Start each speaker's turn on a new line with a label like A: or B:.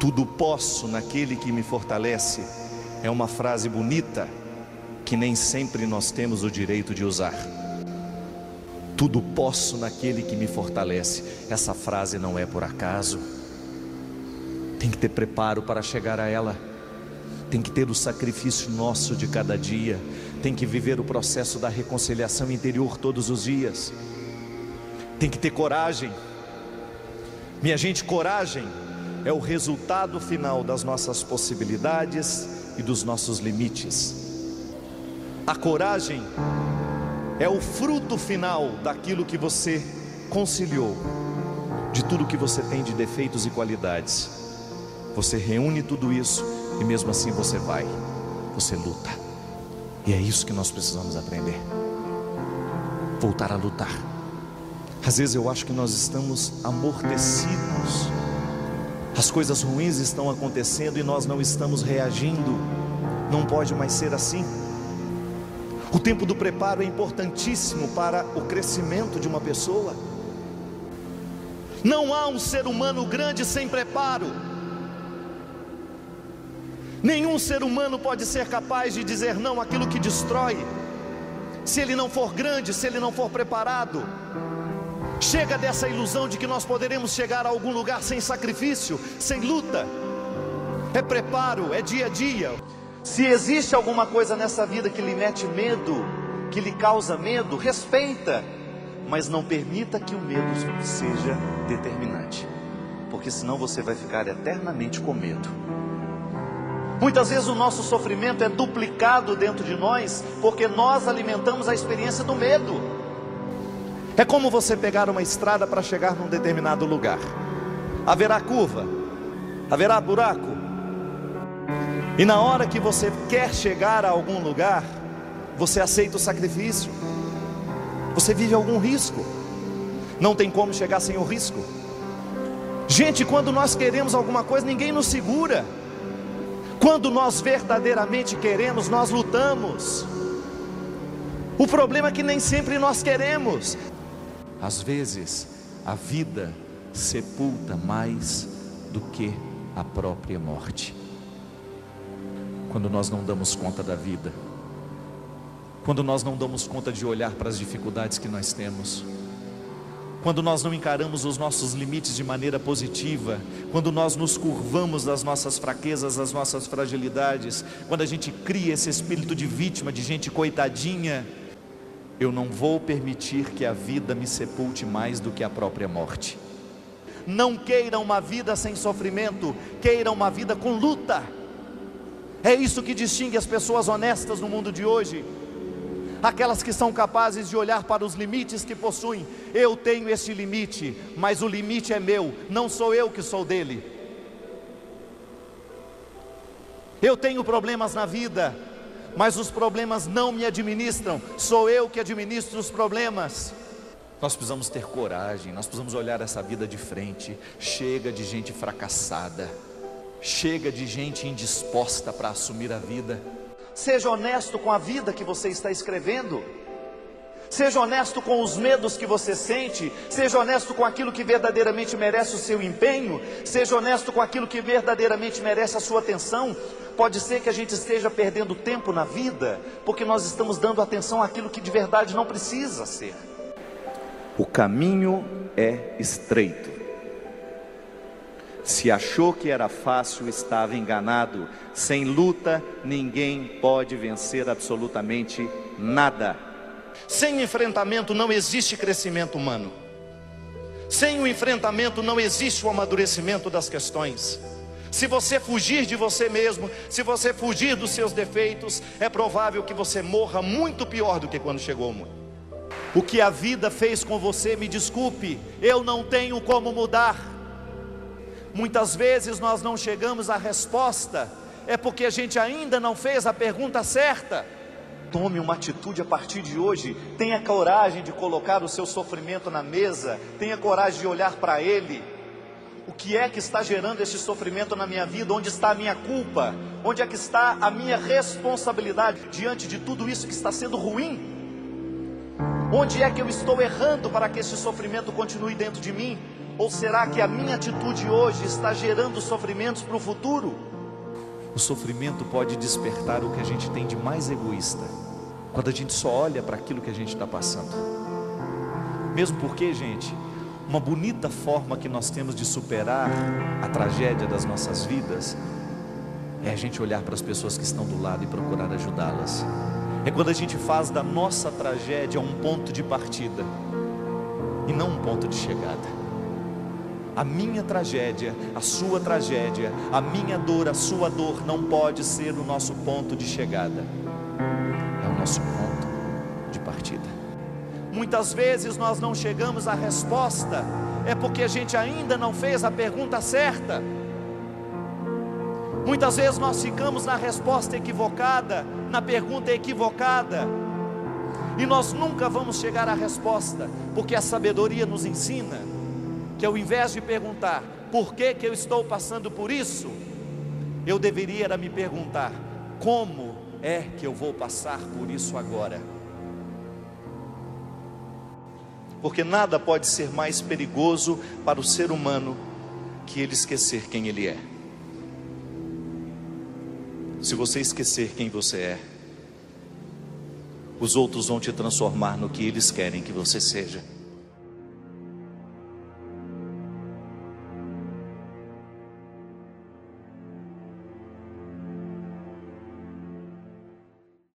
A: Tudo posso naquele que me fortalece é uma frase bonita que nem sempre nós temos o direito de usar. Tudo posso naquele que me fortalece. Essa frase não é por acaso. Tem que ter preparo para chegar a ela. Tem que ter o sacrifício nosso de cada dia. Tem que viver o processo da reconciliação interior todos os dias. Tem que ter coragem. Minha gente, coragem é o resultado final das nossas possibilidades e dos nossos limites. A coragem é o fruto final daquilo que você conciliou, de tudo que você tem de defeitos e qualidades. Você reúne tudo isso e mesmo assim você vai, você luta. E é isso que nós precisamos aprender. Voltar a lutar. Às vezes eu acho que nós estamos amortecidos. As coisas ruins estão acontecendo e nós não estamos reagindo. Não pode mais ser assim. O tempo do preparo é importantíssimo para o crescimento de uma pessoa. Não há um ser humano grande sem preparo. Nenhum ser humano pode ser capaz de dizer não àquilo que destrói, se ele não for grande, se ele não for preparado. Chega dessa ilusão de que nós poderemos chegar a algum lugar sem sacrifício, sem luta. É preparo, é dia a dia. Se existe alguma coisa nessa vida que lhe mete medo, que lhe causa medo, respeita, mas não permita que o medo seja determinante, porque senão você vai ficar eternamente com medo. Muitas vezes o nosso sofrimento é duplicado dentro de nós, porque nós alimentamos a experiência do medo. É como você pegar uma estrada para chegar num determinado lugar. Haverá curva, haverá buraco, e na hora que você quer chegar a algum lugar, você aceita o sacrifício. Você vive algum risco. Não tem como chegar sem o risco. Gente, quando nós queremos alguma coisa, ninguém nos segura. Quando nós verdadeiramente queremos, nós lutamos. O problema é que nem sempre nós queremos. Às vezes, a vida sepulta mais do que a própria morte. Quando nós não damos conta da vida, quando nós não damos conta de olhar para as dificuldades que nós temos, quando nós não encaramos os nossos limites de maneira positiva, quando nós nos curvamos das nossas fraquezas, das nossas fragilidades, quando a gente cria esse espírito de vítima, de gente coitadinha, eu não vou permitir que a vida me sepulte mais do que a própria morte. Não queira uma vida sem sofrimento, queira uma vida com luta. É isso que distingue as pessoas honestas no mundo de hoje. Aquelas que são capazes de olhar para os limites que possuem. Eu tenho este limite, mas o limite é meu, não sou eu que sou dele. Eu tenho problemas na vida, mas os problemas não me administram, sou eu que administro os problemas. Nós precisamos ter coragem, nós precisamos olhar essa vida de frente. Chega de gente fracassada. Chega de gente indisposta para assumir a vida. Seja honesto com a vida que você está escrevendo. Seja honesto com os medos que você sente, seja honesto com aquilo que verdadeiramente merece o seu empenho, seja honesto com aquilo que verdadeiramente merece a sua atenção. Pode ser que a gente esteja perdendo tempo na vida, porque nós estamos dando atenção àquilo que de verdade não precisa ser. O caminho é estreito se achou que era fácil, estava enganado. Sem luta, ninguém pode vencer absolutamente nada. Sem enfrentamento não existe crescimento humano. Sem o enfrentamento não existe o amadurecimento das questões. Se você fugir de você mesmo, se você fugir dos seus defeitos, é provável que você morra muito pior do que quando chegou. O que a vida fez com você, me desculpe, eu não tenho como mudar. Muitas vezes nós não chegamos à resposta, é porque a gente ainda não fez a pergunta certa. Tome uma atitude a partir de hoje, tenha coragem de colocar o seu sofrimento na mesa, tenha coragem de olhar para ele. O que é que está gerando esse sofrimento na minha vida? Onde está a minha culpa? Onde é que está a minha responsabilidade diante de tudo isso que está sendo ruim? Onde é que eu estou errando para que esse sofrimento continue dentro de mim? Ou será que a minha atitude hoje está gerando sofrimentos para o futuro? O sofrimento pode despertar o que a gente tem de mais egoísta, quando a gente só olha para aquilo que a gente está passando. Mesmo porque, gente, uma bonita forma que nós temos de superar a tragédia das nossas vidas é a gente olhar para as pessoas que estão do lado e procurar ajudá-las. É quando a gente faz da nossa tragédia um ponto de partida e não um ponto de chegada. A minha tragédia, a sua tragédia, a minha dor, a sua dor não pode ser o nosso ponto de chegada, é o nosso ponto de partida. Muitas vezes nós não chegamos à resposta, é porque a gente ainda não fez a pergunta certa. Muitas vezes nós ficamos na resposta equivocada, na pergunta equivocada, e nós nunca vamos chegar à resposta, porque a sabedoria nos ensina que ao invés de perguntar por que, que eu estou passando por isso, eu deveria me perguntar como é que eu vou passar por isso agora. Porque nada pode ser mais perigoso para o ser humano que ele esquecer quem ele é. Se você esquecer quem você é, os outros vão te transformar no que eles querem que você seja.